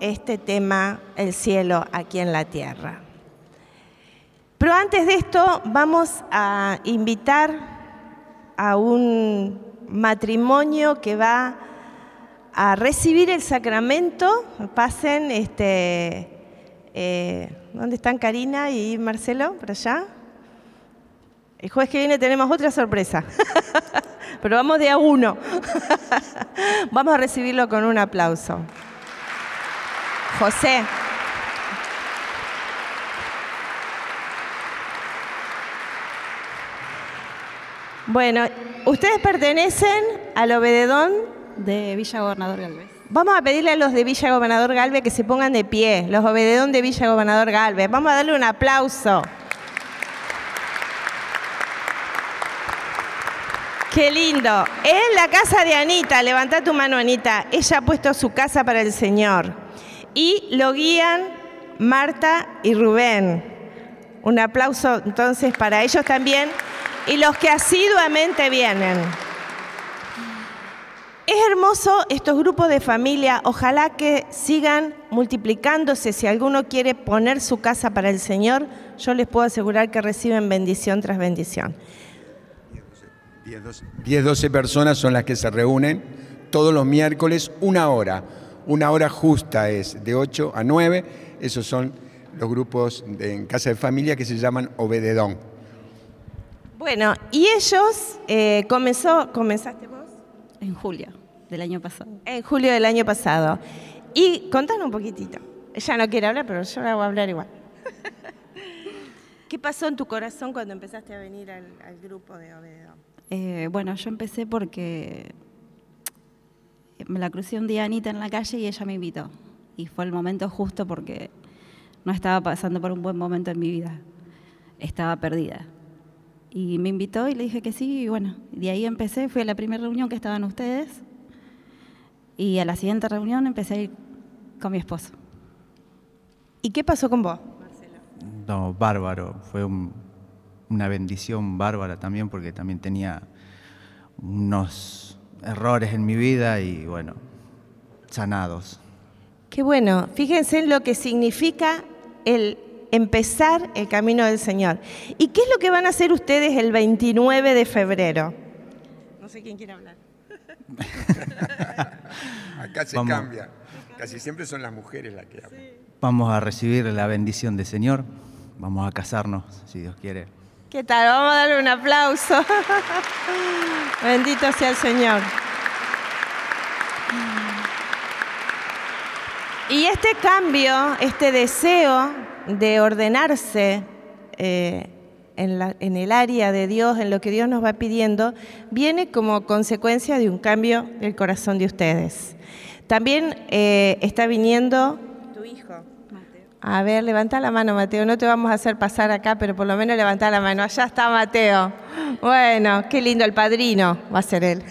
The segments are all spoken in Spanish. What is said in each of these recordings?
este tema, el cielo aquí en la tierra. Pero antes de esto vamos a invitar a un matrimonio que va a recibir el sacramento. Pasen, este, eh, ¿dónde están Karina y Marcelo? ¿Por allá? El jueves que viene tenemos otra sorpresa, pero vamos de a uno. vamos a recibirlo con un aplauso. José. Bueno, ustedes pertenecen al obededón de Villa Gobernador Galvez. Vamos a pedirle a los de Villa Gobernador Galvez que se pongan de pie, los obededón de Villa Gobernador Galvez. Vamos a darle un aplauso. Qué lindo. En la casa de Anita, levanta tu mano Anita, ella ha puesto su casa para el Señor. Y lo guían Marta y Rubén. Un aplauso entonces para ellos también y los que asiduamente vienen. Es hermoso estos grupos de familia, ojalá que sigan multiplicándose. Si alguno quiere poner su casa para el Señor, yo les puedo asegurar que reciben bendición tras bendición. 10, 12 personas son las que se reúnen todos los miércoles, una hora. Una hora justa es de 8 a 9. Esos son los grupos en casa de familia que se llaman Obededón. Bueno, y ellos, eh, comenzó, ¿comenzaste vos? En julio del año pasado. En julio del año pasado. Y contanos un poquitito. Ella no quiere hablar, pero yo la voy a hablar igual. ¿Qué pasó en tu corazón cuando empezaste a venir al, grupo de Obededón? Eh, bueno, yo empecé porque me la crucé un día Anita en la calle y ella me invitó. Y fue el momento justo porque no estaba pasando por un buen momento en mi vida. Estaba perdida. Y me invitó y le dije que sí, y bueno, de ahí empecé, fui a la primera reunión que estaban ustedes, y a la siguiente reunión empecé a ir con mi esposo. ¿Y qué pasó con vos, Marcelo? No, bárbaro, fue una bendición bárbara también, porque también tenía unos errores en mi vida y bueno, sanados. Qué bueno, fíjense en lo que significa el empezar el camino del Señor. ¿Y qué es lo que van a hacer ustedes el 29 de febrero? No sé quién quiere hablar. Acá se cambia. Casi siempre son las mujeres las que hablan. Vamos a recibir la bendición del Señor. Vamos a casarnos, si Dios quiere. ¿Qué tal? Vamos a darle un aplauso. Bendito sea el Señor. Y este cambio, este deseo de ordenarse eh, en, el área de Dios, en lo que Dios nos va pidiendo, viene como consecuencia de un cambio del corazón de ustedes. También eh, está viniendo tu hijo. A ver, levanta la mano, Mateo. No te vamos a hacer pasar acá, pero por lo menos levanta la mano. Allá está Mateo. Bueno, qué lindo el padrino. Va a ser él.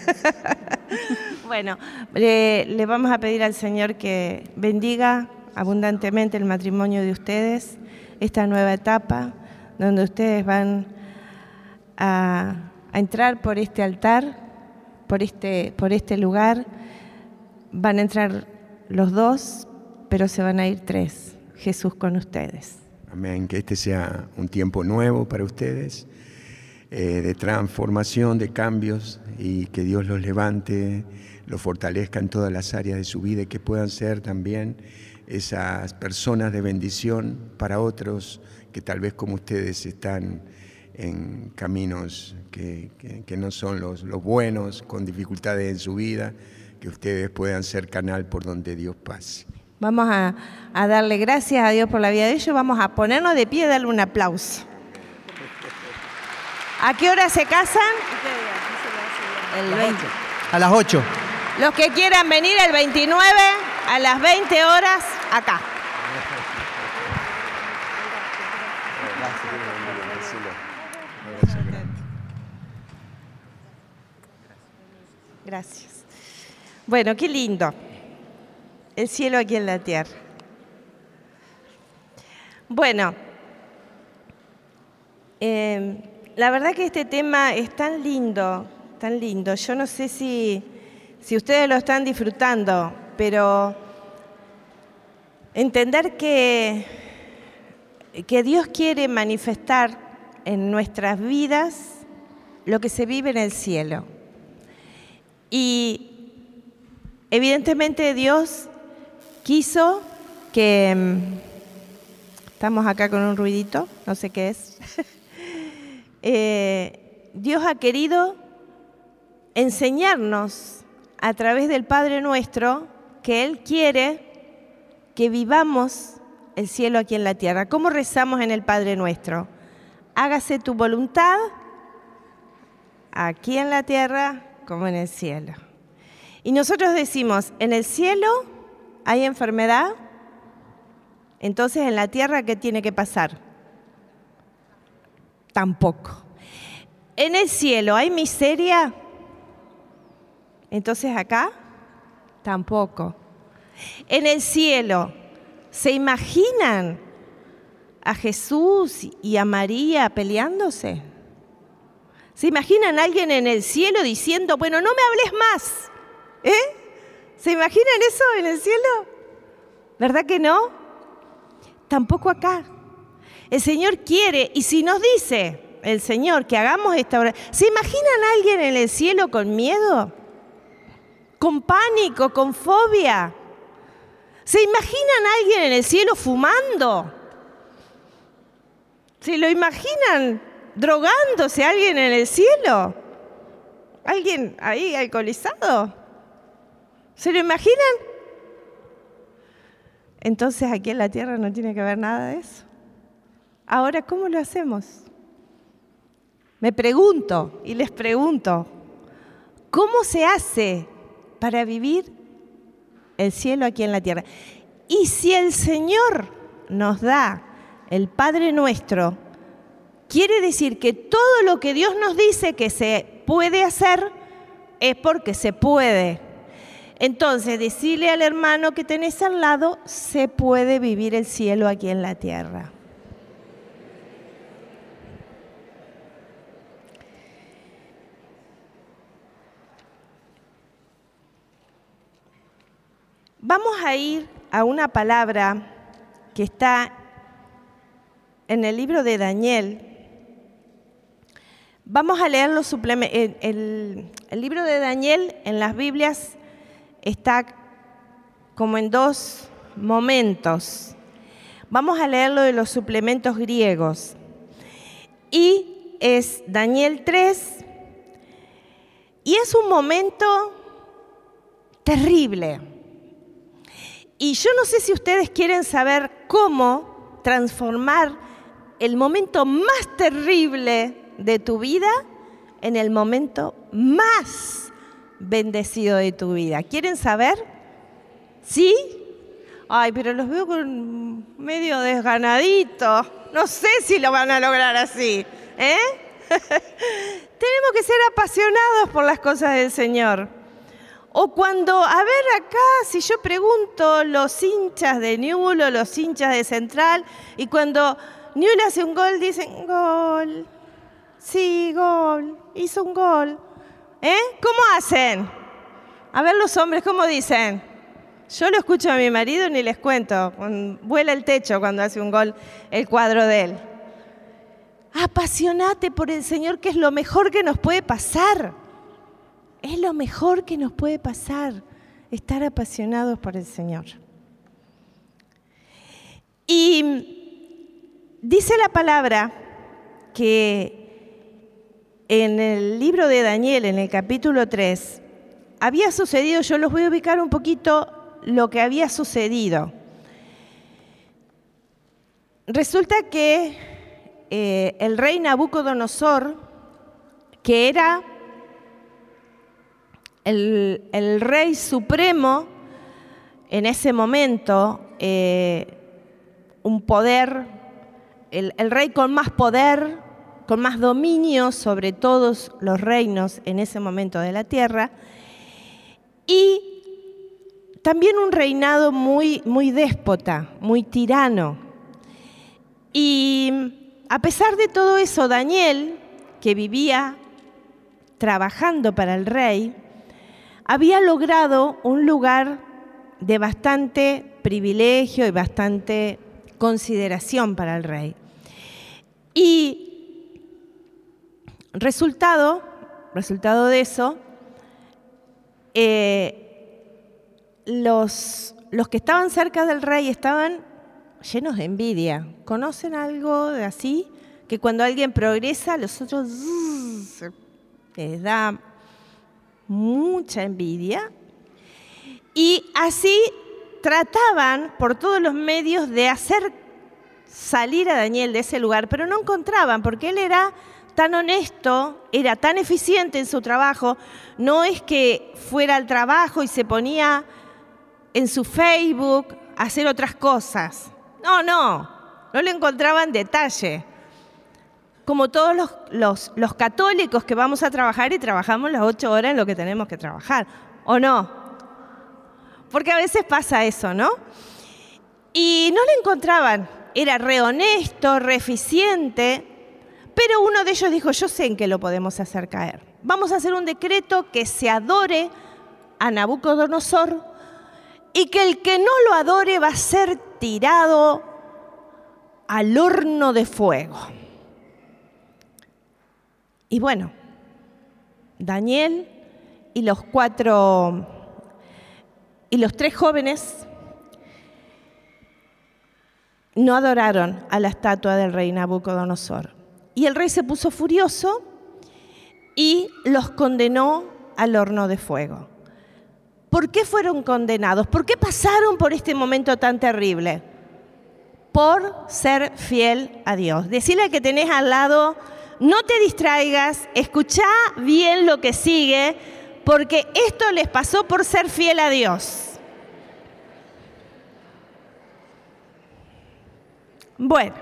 bueno, le vamos a pedir al Señor que bendiga abundantemente el matrimonio de ustedes, esta nueva etapa donde ustedes van a, entrar por este altar, por este, por este lugar, van a entrar los dos, pero se van a ir tres, Jesús con ustedes. Amén, que este sea un tiempo nuevo para ustedes, eh, de transformación, de cambios, y que Dios los levante, los fortalezca en todas las áreas de su vida y que puedan ser también esas personas de bendición para otros que tal vez como ustedes están en caminos que, no son los, los, buenos, con dificultades en su vida, que ustedes puedan ser canal por donde Dios pase. Vamos a, darle gracias a Dios por la vida de ellos, vamos a ponernos de pie y darle un aplauso. ¿A qué hora se casan? El 20. A las 8. Los que quieran venir el 29 a las 20 horas acá. Gracias. Bueno, qué lindo. El cielo aquí en la tierra. Bueno, em, la verdad que este tema es tan lindo, tan lindo. Yo no sé si, si ustedes lo están disfrutando, pero entender que, que Dios quiere manifestar en nuestras vidas lo que se vive en el cielo. Y evidentemente Dios quiso que... Mm, estamos acá con un ruidito, no sé qué es. Eh, Dios ha querido enseñarnos a través del Padre nuestro que Él quiere que vivamos el cielo aquí en la tierra. ¿Cómo rezamos en el Padre nuestro? Hágase tu voluntad aquí en la tierra como en el cielo. Y nosotros decimos, en el cielo hay enfermedad, entonces en la tierra, ¿qué tiene que pasar? Tampoco. En el cielo hay miseria, entonces acá tampoco. En el cielo, ¿se imaginan a Jesús y a María peleándose? ¿Se imaginan a alguien en el cielo diciendo, bueno, no me hables más? ¿Eh? ¿Se imaginan eso en el cielo? ¿Verdad que no? Tampoco acá. El Señor quiere, y si nos dice el Señor que hagamos esta oración, ¿se imaginan a alguien en el cielo con miedo? ¿Con pánico? ¿Con fobia? ¿Se imaginan a alguien en el cielo fumando? ¿Se lo imaginan drogándose alguien en el cielo? ¿Alguien ahí alcoholizado? ¿Se lo imaginan? Entonces aquí en la tierra no tiene que haber nada de eso. Ahora, ¿cómo lo hacemos? Me pregunto y les pregunto, ¿cómo se hace para vivir el cielo aquí en la tierra? Y si el Señor nos da el Padre nuestro, Quiere decir que todo lo que Dios nos dice que se puede hacer es porque se puede. Entonces, decirle al hermano que tenés al lado, se puede vivir el cielo aquí en la tierra. Vamos a ir a una palabra que está en el libro de Daniel, Vamos a leer suplementos. El, libro de Daniel en las Biblias está como en dos momentos. Vamos a leer lo de los suplementos griegos. Y es Daniel 3. Y es un momento terrible. Y yo no sé si ustedes quieren saber cómo transformar el momento más terrible de tu vida en el momento más bendecido de tu vida. ¿Quieren saber? ¿Sí? Ay, pero los veo con medio desganaditos. No sé si lo van a lograr así. ¿eh? Tenemos que ser apasionados por las cosas del Señor. O cuando, a ver acá, si yo pregunto los hinchas de Newell o los hinchas de Central, y cuando Newell hace un gol, dicen gol. Sí, gol, hizo un gol. ¿Eh? ¿Cómo hacen? A ver los hombres, ¿cómo dicen? Yo lo escucho a mi marido ni les cuento. Vuela el techo cuando hace un gol el cuadro de él. Apasionate por el Señor, que es lo mejor que nos puede pasar. Es lo mejor que nos puede pasar, estar apasionados por el Señor. Y dice la palabra que en el libro de Daniel, en el capítulo 3, había sucedido, yo los voy a ubicar un poquito lo que había sucedido. Resulta que eh, el rey Nabucodonosor, que era el, rey supremo en ese momento, eh, un poder, el rey con más poder, con más dominio sobre todos los reinos en ese momento de la tierra, y también un reinado muy, muy déspota, muy tirano. Y a pesar de todo eso, Daniel, que vivía trabajando para el rey, había logrado un lugar de bastante privilegio y bastante consideración para el rey. Y resultado, resultado de eso, eh, los, los que estaban cerca del rey estaban llenos de envidia. ¿Conocen algo de así? Que cuando alguien progresa, los otros les da mucha envidia. Y así trataban por todos los medios de hacer salir a Daniel de ese lugar, pero no encontraban, porque él era tan honesto, era tan eficiente en su trabajo, no es que fuera al trabajo y se ponía en su Facebook a hacer otras cosas. No, no, no le encontraban detalle. Como todos los, los, católicos que vamos a trabajar y trabajamos las ocho horas en lo que tenemos que trabajar, ¿o no? Porque a veces pasa eso, ¿no? Y no le encontraban. Era re honesto, re eficiente, pero uno de ellos dijo, yo sé en qué lo podemos hacer caer. Vamos a hacer un decreto que se adore a Nabucodonosor y que el que no lo adore va a ser tirado al horno de fuego. Y bueno, Daniel y los cuatro y los tres jóvenes no adoraron a la estatua del rey Nabucodonosor. Y el rey se puso furioso y los condenó al horno de fuego. ¿Por qué fueron condenados? ¿Por qué pasaron por este momento tan terrible? Por ser fiel a Dios. Decirle que tenés al lado, no te distraigas, escucha bien lo que sigue, porque esto les pasó por ser fiel a Dios. Bueno,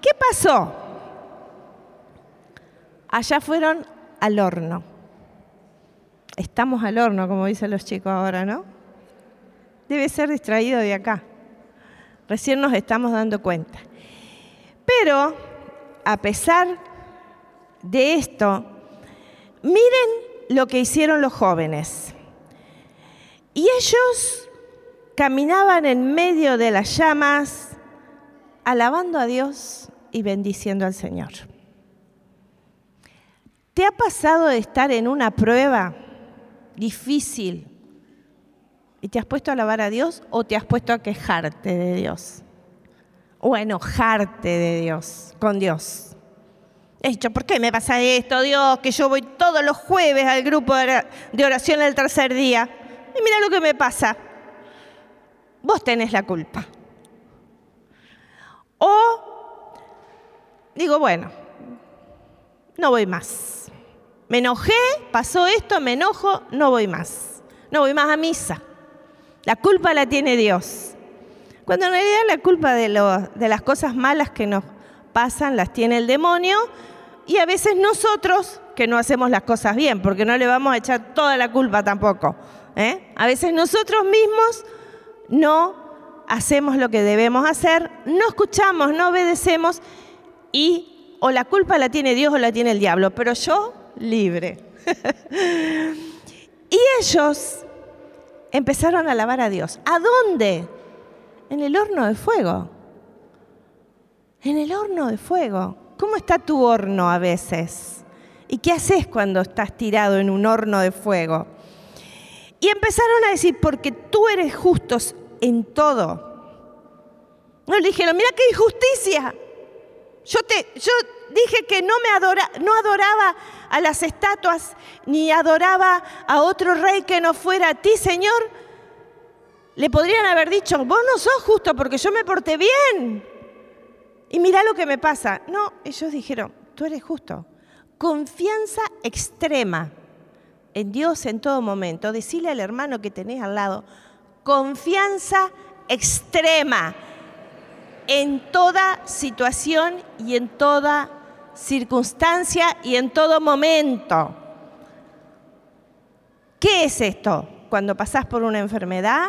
¿qué pasó? Allá fueron al horno. Estamos al horno, como dicen los chicos ahora, ¿no? Debe ser distraído de acá. Recién nos estamos dando cuenta. Pero, a pesar de esto, miren lo que hicieron los jóvenes. Y ellos caminaban en medio de las llamas, alabando a Dios y bendiciendo al Señor. ¿Te ha pasado de estar en una prueba difícil y te has puesto a alabar a Dios o te has puesto a quejarte de Dios? O a enojarte de Dios, con Dios. He dicho, ¿por qué me pasa esto, Dios? Que yo voy todos los jueves al grupo de oración del tercer día. Y mira lo que me pasa. Vos tenés la culpa. O digo, bueno, no voy más. Me enojé, pasó esto, me enojo, no voy más. No voy más a misa. La culpa la tiene Dios. Cuando en realidad la culpa de, las cosas malas que nos pasan las tiene el demonio y a veces nosotros que no hacemos las cosas bien, porque no le vamos a echar toda la culpa tampoco. ¿eh? A veces nosotros mismos no hacemos lo que debemos hacer, no escuchamos, no obedecemos y o la culpa la tiene Dios o la tiene el diablo, pero yo libre. y ellos empezaron a alabar a Dios. ¿A dónde? En el horno de fuego. En el horno de fuego. ¿Cómo está tu horno a veces? ¿Y qué haces cuando estás tirado en un horno de fuego? Y empezaron a decir, porque tú eres justo en todo. No le dijeron, mira qué injusticia. Yo, te, yo dije que no, me adora, no adoraba a las estatuas ni adoraba a otro rey que no fuera a ti, Señor. Le podrían haber dicho, vos no sos justo porque yo me porté bien. Y mira lo que me pasa. No, ellos dijeron, tú eres justo. Confianza extrema en Dios en todo momento. Decirle al hermano que tenés al lado, confianza extrema en toda situación y en toda circunstancia y en todo momento. ¿Qué es esto? Cuando pasás por una enfermedad,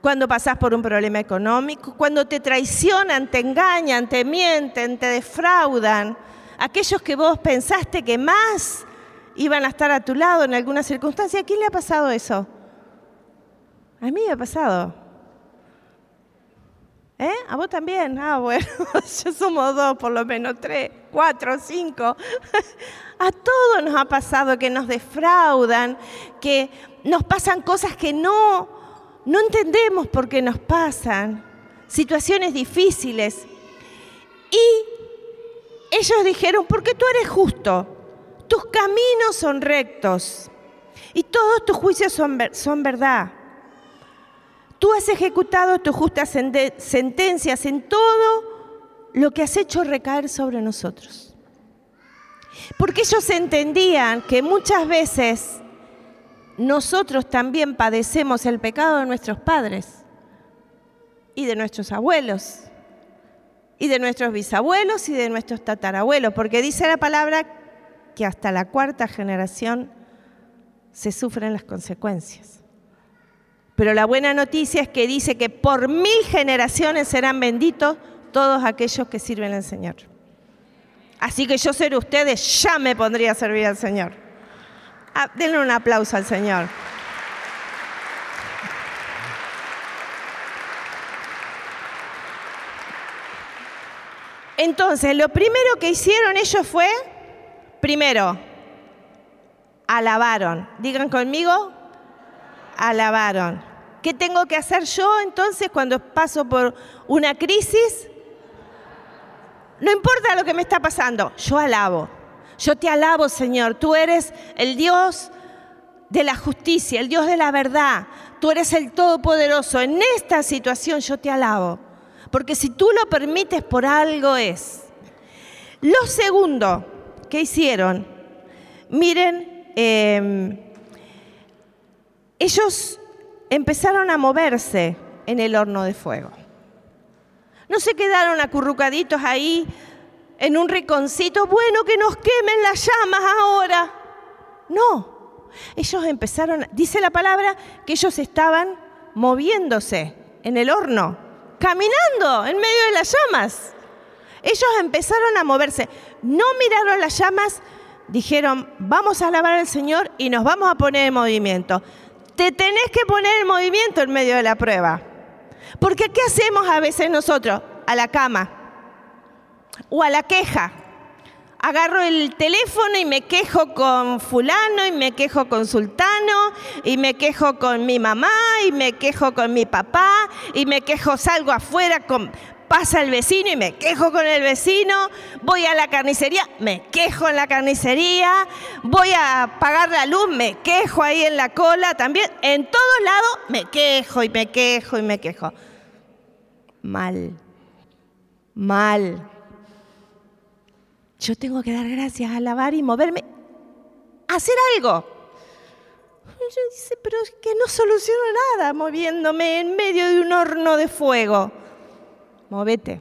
cuando pasás por un problema económico, cuando te traicionan, te engañan, te mienten, te defraudan, aquellos que vos pensaste que más iban a estar a tu lado en alguna circunstancia, ¿a quién le ha pasado eso? A mí me ha pasado. ¿Eh? ¿A vos también? Ah, bueno, yo somos dos, por lo menos tres, cuatro, cinco. A todos nos ha pasado que nos defraudan, que nos pasan cosas que no, no entendemos por qué nos pasan, situaciones difíciles. Y ellos dijeron, porque tú eres justo, tus caminos son rectos y todos tus juicios son, son verdad. Tú has ejecutado tus justas sentencias en todo lo que has hecho recaer sobre nosotros. Porque ellos entendían que muchas veces nosotros también padecemos el pecado de nuestros padres y de nuestros abuelos y de nuestros bisabuelos y de nuestros tatarabuelos, porque dice la palabra que hasta la cuarta generación se sufren las consecuencias. Pero la buena noticia es que dice que por mil generaciones serán benditos todos aquellos que sirven al Señor. Así que yo ser ustedes, ya me pondría a servir al Señor. Ah, denle un aplauso al Señor. Entonces, lo primero que hicieron ellos fue, primero, alabaron. Digan conmigo, alabaron. ¿Qué tengo que hacer yo entonces cuando paso por una crisis? No importa lo que me está pasando, yo alabo. Yo te alabo, Señor. Tú eres el Dios de la justicia, el Dios de la verdad. Tú eres el Todopoderoso. En esta situación yo te alabo. Porque si tú lo permites por algo es. Lo segundo que hicieron, miren, eh, ellos empezaron a moverse en el horno de fuego. No se quedaron acurrucaditos ahí en un riconcito, bueno, que nos quemen las llamas ahora. No, ellos empezaron, dice la palabra, que ellos estaban moviéndose en el horno, caminando en medio de las llamas. Ellos empezaron a moverse, no miraron las llamas, dijeron, vamos a alabar al Señor y nos vamos a poner en movimiento te tenés que poner en movimiento en medio de la prueba. Porque ¿qué hacemos a veces nosotros? A la cama o a la queja. Agarro el teléfono y me quejo con fulano y me quejo con sultano y me quejo con mi mamá y me quejo con mi papá y me quejo, salgo afuera con pasa el vecino y me quejo con el vecino, voy a la carnicería, me quejo en la carnicería, voy a pagar la luz, me quejo ahí en la cola también, en todos lados me quejo y me quejo y me quejo. Mal, mal. Yo tengo que dar gracias, alabar y moverme, hacer algo. Yo dice, pero es que no soluciono nada moviéndome en medio de un horno de fuego movete.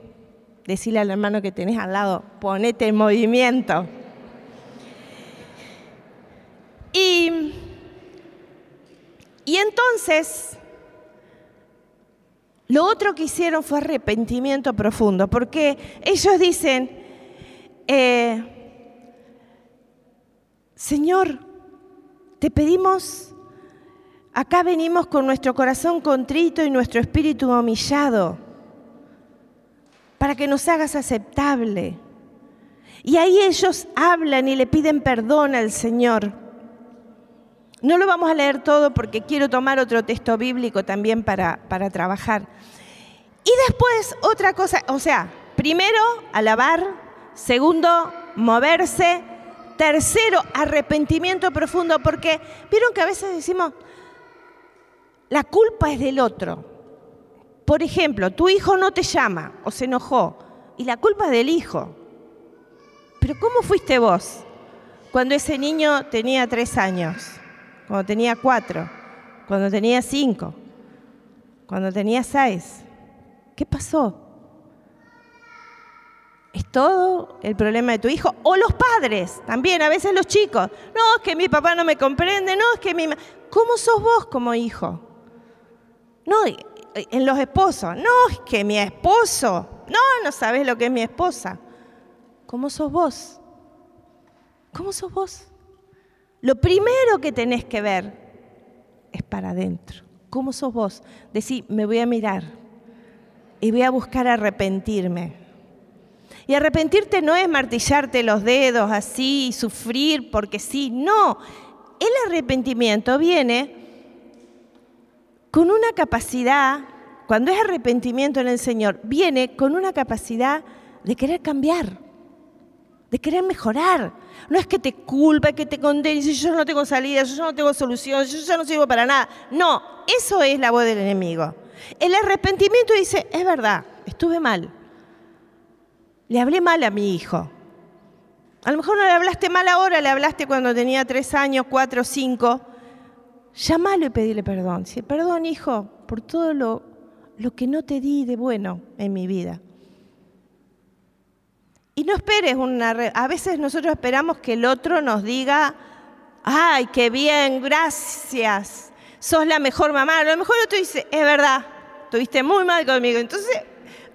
Decile al hermano que tenés al lado, ponete en movimiento. Y, y entonces, lo otro que hicieron fue arrepentimiento profundo, porque ellos dicen, eh, Señor, te pedimos, acá venimos con nuestro corazón contrito y nuestro espíritu humillado para que nos hagas aceptable. Y ahí ellos hablan y le piden perdón al Señor. No lo vamos a leer todo porque quiero tomar otro texto bíblico también para, para trabajar. Y después otra cosa, o sea, primero alabar, segundo moverse, tercero arrepentimiento profundo, porque vieron que a veces decimos, la culpa es del otro. Por ejemplo, tu hijo no te llama o se enojó y la culpa es del hijo. Pero ¿cómo fuiste vos cuando ese niño tenía tres años? Cuando tenía cuatro, cuando tenía cinco, cuando tenía seis. ¿Qué pasó? ¿Es todo el problema de tu hijo? O los padres, también, a veces los chicos. No, es que mi papá no me comprende, no, es que mi... ¿Cómo sos vos como hijo? No, en los esposos. No, es que mi esposo. No, no sabes lo que es mi esposa. ¿Cómo sos vos? ¿Cómo sos vos? Lo primero que tenés que ver es para adentro. cómo sos vos. Decir, me voy a mirar y voy a buscar arrepentirme. Y arrepentirte no es martillarte los dedos así sufrir porque sí, no. El arrepentimiento viene con una capacidad, cuando es arrepentimiento en el Señor, viene con una capacidad de querer cambiar, de querer mejorar. No es que te culpa, que te condene, yo no tengo salida, yo no tengo solución, yo ya no sirvo para nada. No, eso es la voz del enemigo. El arrepentimiento dice, es verdad, estuve mal. Le hablé mal a mi hijo. A lo mejor no le hablaste mal ahora, le hablaste cuando tenía tres años, cuatro, cinco. Llámalo y pedile perdón. Perdón, hijo, por todo lo, lo que no te di de bueno en mi vida. Y no esperes una... A veces nosotros esperamos que el otro nos diga, ay, qué bien, gracias, sos la mejor mamá. A lo mejor el otro dice, es verdad, estuviste muy mal conmigo. Entonces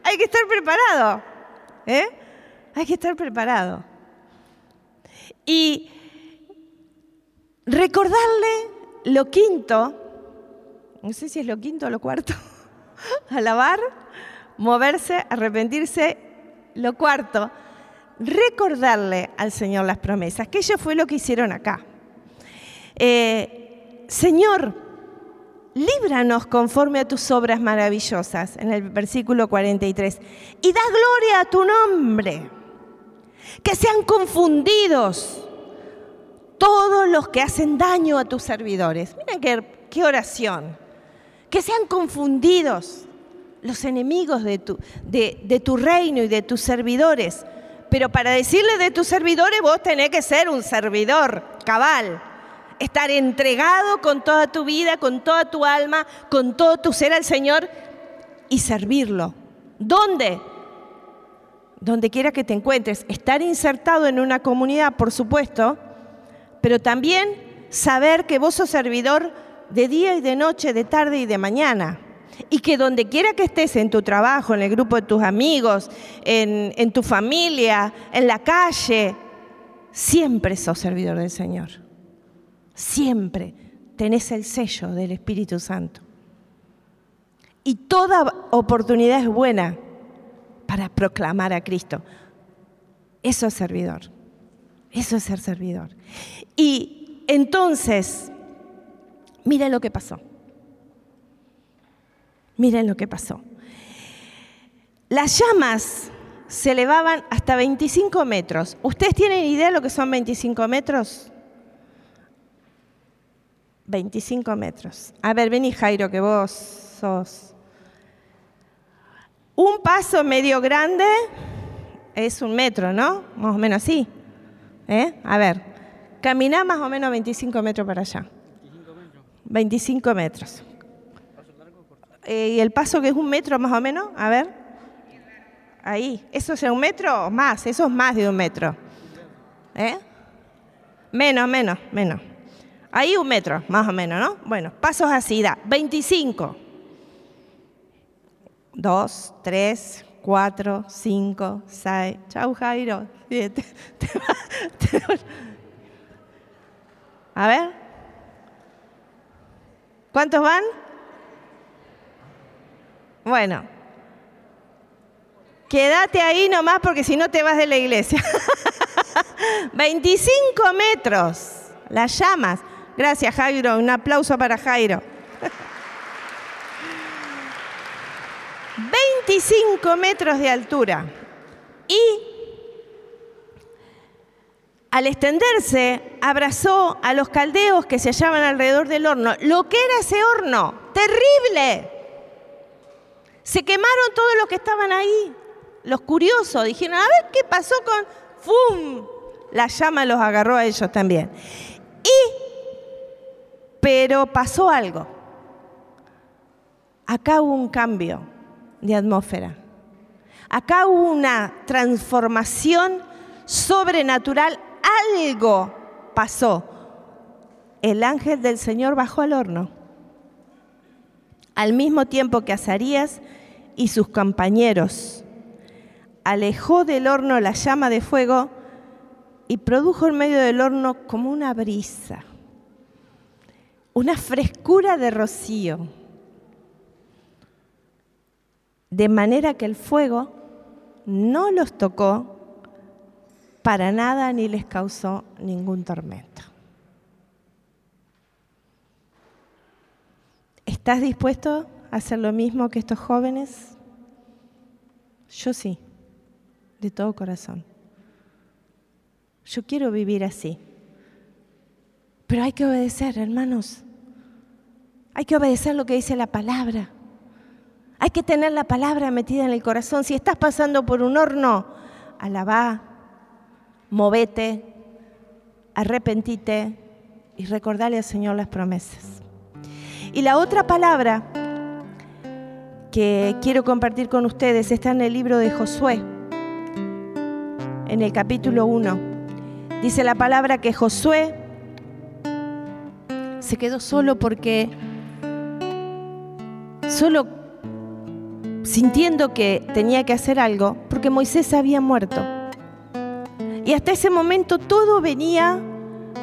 hay que estar preparado. ¿eh? Hay que estar preparado. Y recordarle lo quinto, no sé si es lo quinto o lo cuarto, alabar, moverse, arrepentirse, lo cuarto, recordarle al Señor las promesas, que ello fue lo que hicieron acá. Eh, Señor, líbranos conforme a tus obras maravillosas, en el versículo 43, y da gloria a tu nombre, que sean confundidos todos los que hacen daño a tus servidores. Miren qué, oración. Que sean confundidos los enemigos de tu, de tu reino y de tus servidores. Pero para decirle de tus servidores vos tenés que ser un servidor cabal. Estar entregado con toda tu vida, con toda tu alma, con todo tu ser al Señor y servirlo. ¿Dónde? Donde quiera que te encuentres. Estar insertado en una comunidad, por supuesto, pero también saber que vos sos servidor de día y de noche, de tarde y de mañana. Y que donde quiera que estés, en tu trabajo, en el grupo de tus amigos, en, tu familia, en la calle, siempre sos servidor del Señor. Siempre tenés el sello del Espíritu Santo. Y toda oportunidad es buena para proclamar a Cristo. Eso es servidor. Eso es ser servidor. Y entonces, miren lo que pasó. Miren lo que pasó. Las llamas se elevaban hasta 25 metros. ¿Ustedes tienen idea de lo que son 25 metros? 25 metros. A ver, vení Jairo, que vos sos. Un paso medio grande es un metro, ¿no? Más o menos así. ¿Eh? A ver, caminá más o menos 25 metros para allá. 25 metros. Eh, ¿Y el paso que es un metro más o menos? A ver. Ahí. ¿Eso es un metro o más? Eso es más de un metro. ¿Eh? Menos, menos, menos. Ahí un metro, más o menos, ¿no? Bueno, pasos así, da. 25. 2, 3, 4, 5, 6. Chau, Jairo. A ver. ¿Cuántos van? Bueno. Quédate ahí nomás porque si no te vas de la iglesia. 25 metros. Las llamas. Gracias, Jairo. Un aplauso para Jairo. 25 metros de altura. Y al extenderse, abrazó a los caldeos que se hallaban alrededor del horno. Lo que era ese horno, terrible. Se quemaron todos los que estaban ahí. Los curiosos dijeron, a ver qué pasó con... ¡Fum! La llama los agarró a ellos también. Y, pero pasó algo. Acá hubo un cambio de atmósfera. Acá hubo una transformación sobrenatural algo pasó. El ángel del Señor bajó al horno. Al mismo tiempo que Azarías y sus compañeros alejó del horno la llama de fuego y produjo en medio del horno como una brisa, una frescura de rocío. De manera que el fuego no los tocó para nada ni les causó ningún tormento. ¿Estás dispuesto a hacer lo mismo que estos jóvenes? Yo sí, de todo corazón. Yo quiero vivir así. Pero hay que obedecer, hermanos. Hay que obedecer lo que dice la palabra. Hay que tener la palabra metida en el corazón. Si estás pasando por un horno, alabá, movete, arrepentite y recordale al Señor las promesas. Y la otra palabra que quiero compartir con ustedes está en el libro de Josué, en el capítulo 1. Dice la palabra que Josué se quedó solo porque solo sintiendo que tenía que hacer algo, porque Moisés había muerto. Y hasta ese momento todo venía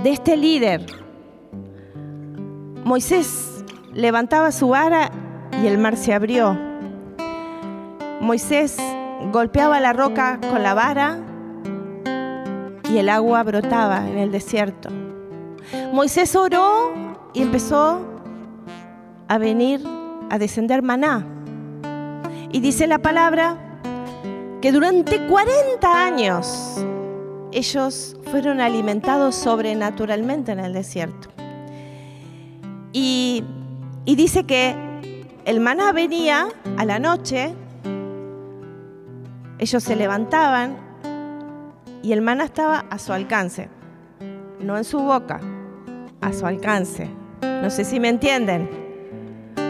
de este líder. Moisés levantaba su vara y el mar se abrió. Moisés golpeaba la roca con la vara y el agua brotaba en el desierto. Moisés oró y empezó a venir, a descender maná. Y dice la palabra que durante 40 años ellos fueron alimentados sobrenaturalmente en el desierto. Y y dice que el maná venía a la noche, ellos se levantaban y el maná estaba a su alcance, no en su boca, a su alcance. No sé si me entienden.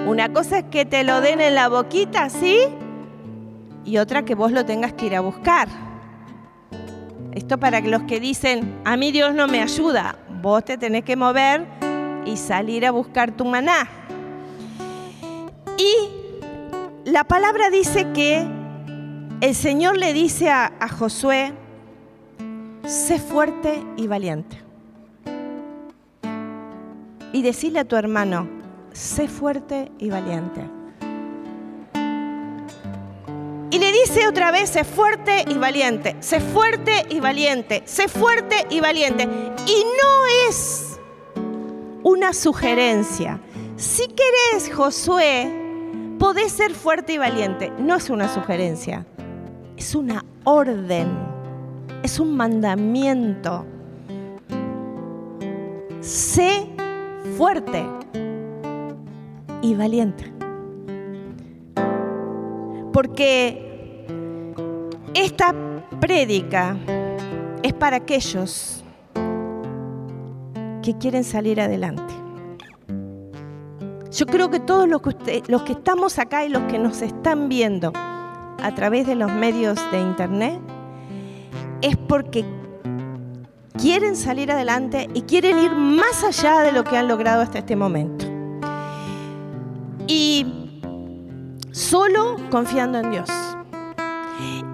Una cosa es que te lo den en la boquita, ¿sí? Y otra que vos lo tengas que ir a buscar. Esto para los que dicen, a mí Dios no me ayuda, vos te tenés que mover y salir a buscar tu maná. Y la palabra dice que el Señor le dice a, Josué, sé fuerte y valiente. Y decirle a tu hermano, sé fuerte y valiente. Y le dice otra vez, sé fuerte y valiente, sé fuerte y valiente, sé fuerte y valiente. Y no es una sugerencia. Si querés, Josué, podés ser fuerte y valiente. No es una sugerencia, es una orden, es un mandamiento. Sé fuerte y valiente. Porque esta prédica es para aquellos que quieren salir adelante. Yo creo que todos los que, los que estamos acá y los que nos están viendo a través de los medios de internet es porque quieren salir adelante y quieren ir más allá de lo que han logrado hasta este momento. Y solo confiando en Dios.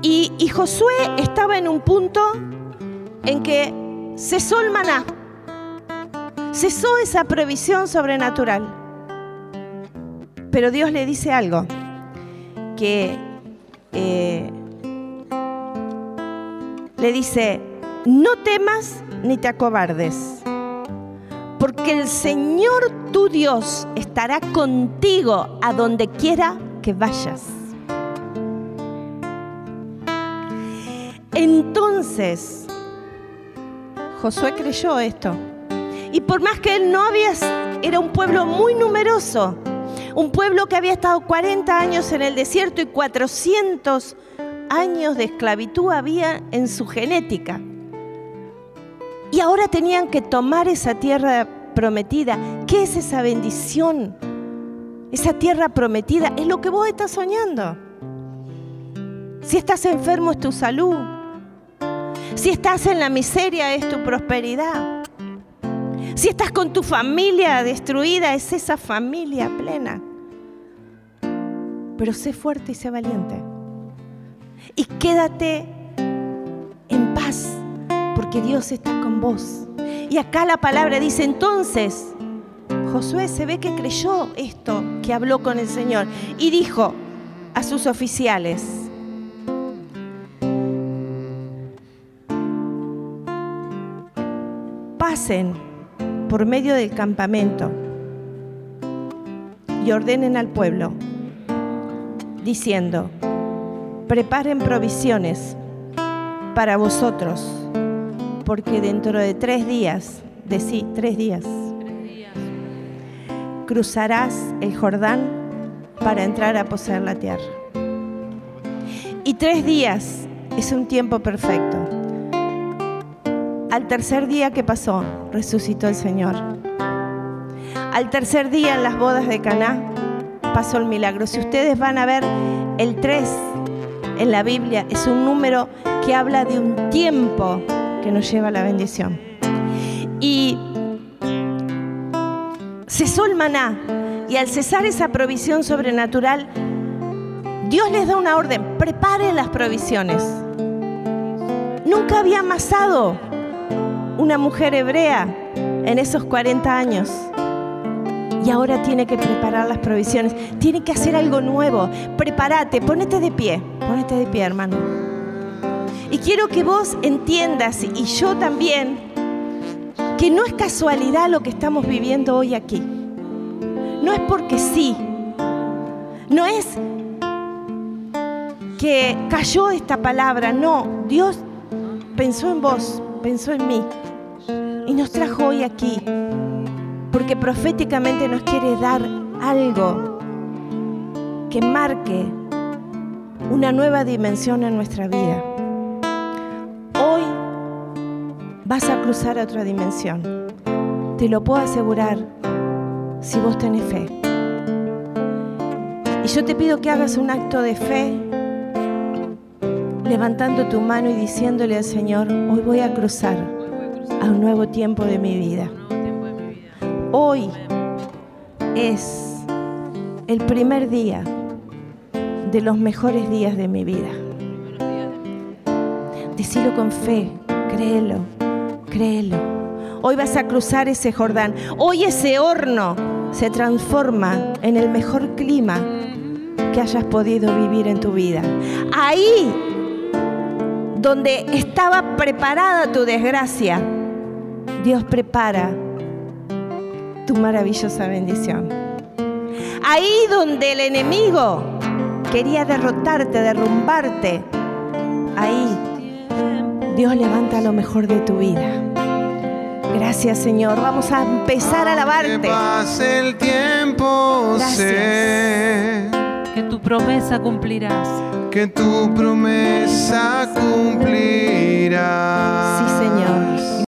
Y, Josué estaba en un punto en que cesó el maná, cesó esa previsión sobrenatural. Pero Dios le dice algo, que eh, le dice, no temas ni te acobardes, porque el Señor tu Dios estará contigo a donde quiera que vayas. Entonces, Josué creyó esto. Y por más que él no había, era un pueblo muy numeroso, un pueblo que había estado 40 años en el desierto y 400 años de esclavitud había en su genética. Y ahora tenían que tomar esa tierra prometida. ¿Qué es esa bendición? Esa tierra prometida es lo que vos estás soñando. Si estás enfermo es tu salud. Si estás en la miseria es tu prosperidad. Si estás con tu familia destruida, es esa familia plena. Pero sé fuerte y sé valiente. Y quédate en paz, porque Dios está con vos. Y acá la palabra dice entonces, Josué se ve que creyó esto que habló con el Señor y dijo, a sus oficiales. Pasen por medio del campamento y ordenen al pueblo, diciendo, preparen provisiones para vosotros, porque dentro de tres días, de sí, tres días, cruzarás el Jordán para entrar a poseer la tierra. Y tres días es un tiempo perfecto. Al tercer día que pasó, resucitó el Señor. Al tercer día en las bodas de Caná pasó el milagro. Si ustedes van a ver el 3 en la Biblia, es un número que habla de un tiempo que nos lleva a la bendición. Y cesó el maná y al cesar esa provisión sobrenatural, Dios les da una orden, preparen las provisiones. Nunca había amasado una mujer hebrea en esos 40 años. Y ahora tiene que preparar las provisiones, tiene que hacer algo nuevo. Prepárate, ponete de pie, ponete de pie, hermano. Y quiero que vos entiendas, y yo también, que no es casualidad lo que estamos viviendo hoy aquí. No es porque sí. No es que cayó esta palabra, no. Dios pensó en vos, pensó en mí y nos trajo hoy aquí porque proféticamente nos quiere dar algo que marque una nueva dimensión en nuestra vida. Vas a cruzar a otra dimensión. Te lo puedo asegurar si vos tenés fe. Y yo te pido que hagas un acto de fe levantando tu mano y diciéndole al Señor, hoy voy a cruzar a un nuevo tiempo de mi vida. Hoy es el primer día de los mejores días de mi vida. Decilo con fe, créelo, créelo. Hoy vas a cruzar ese Jordán. Hoy ese horno se transforma en el mejor clima que hayas podido vivir en tu vida. Ahí donde estaba preparada tu desgracia, Dios prepara tu maravillosa bendición. Ahí donde el enemigo quería derrotarte, derrumbarte, ahí Dios levanta lo mejor de tu vida. Gracias Señor, vamos a empezar a alabarte. Que pase el tiempo, sé que tu promesa cumplirás que tu promesa cumplirá. Sí, Señor.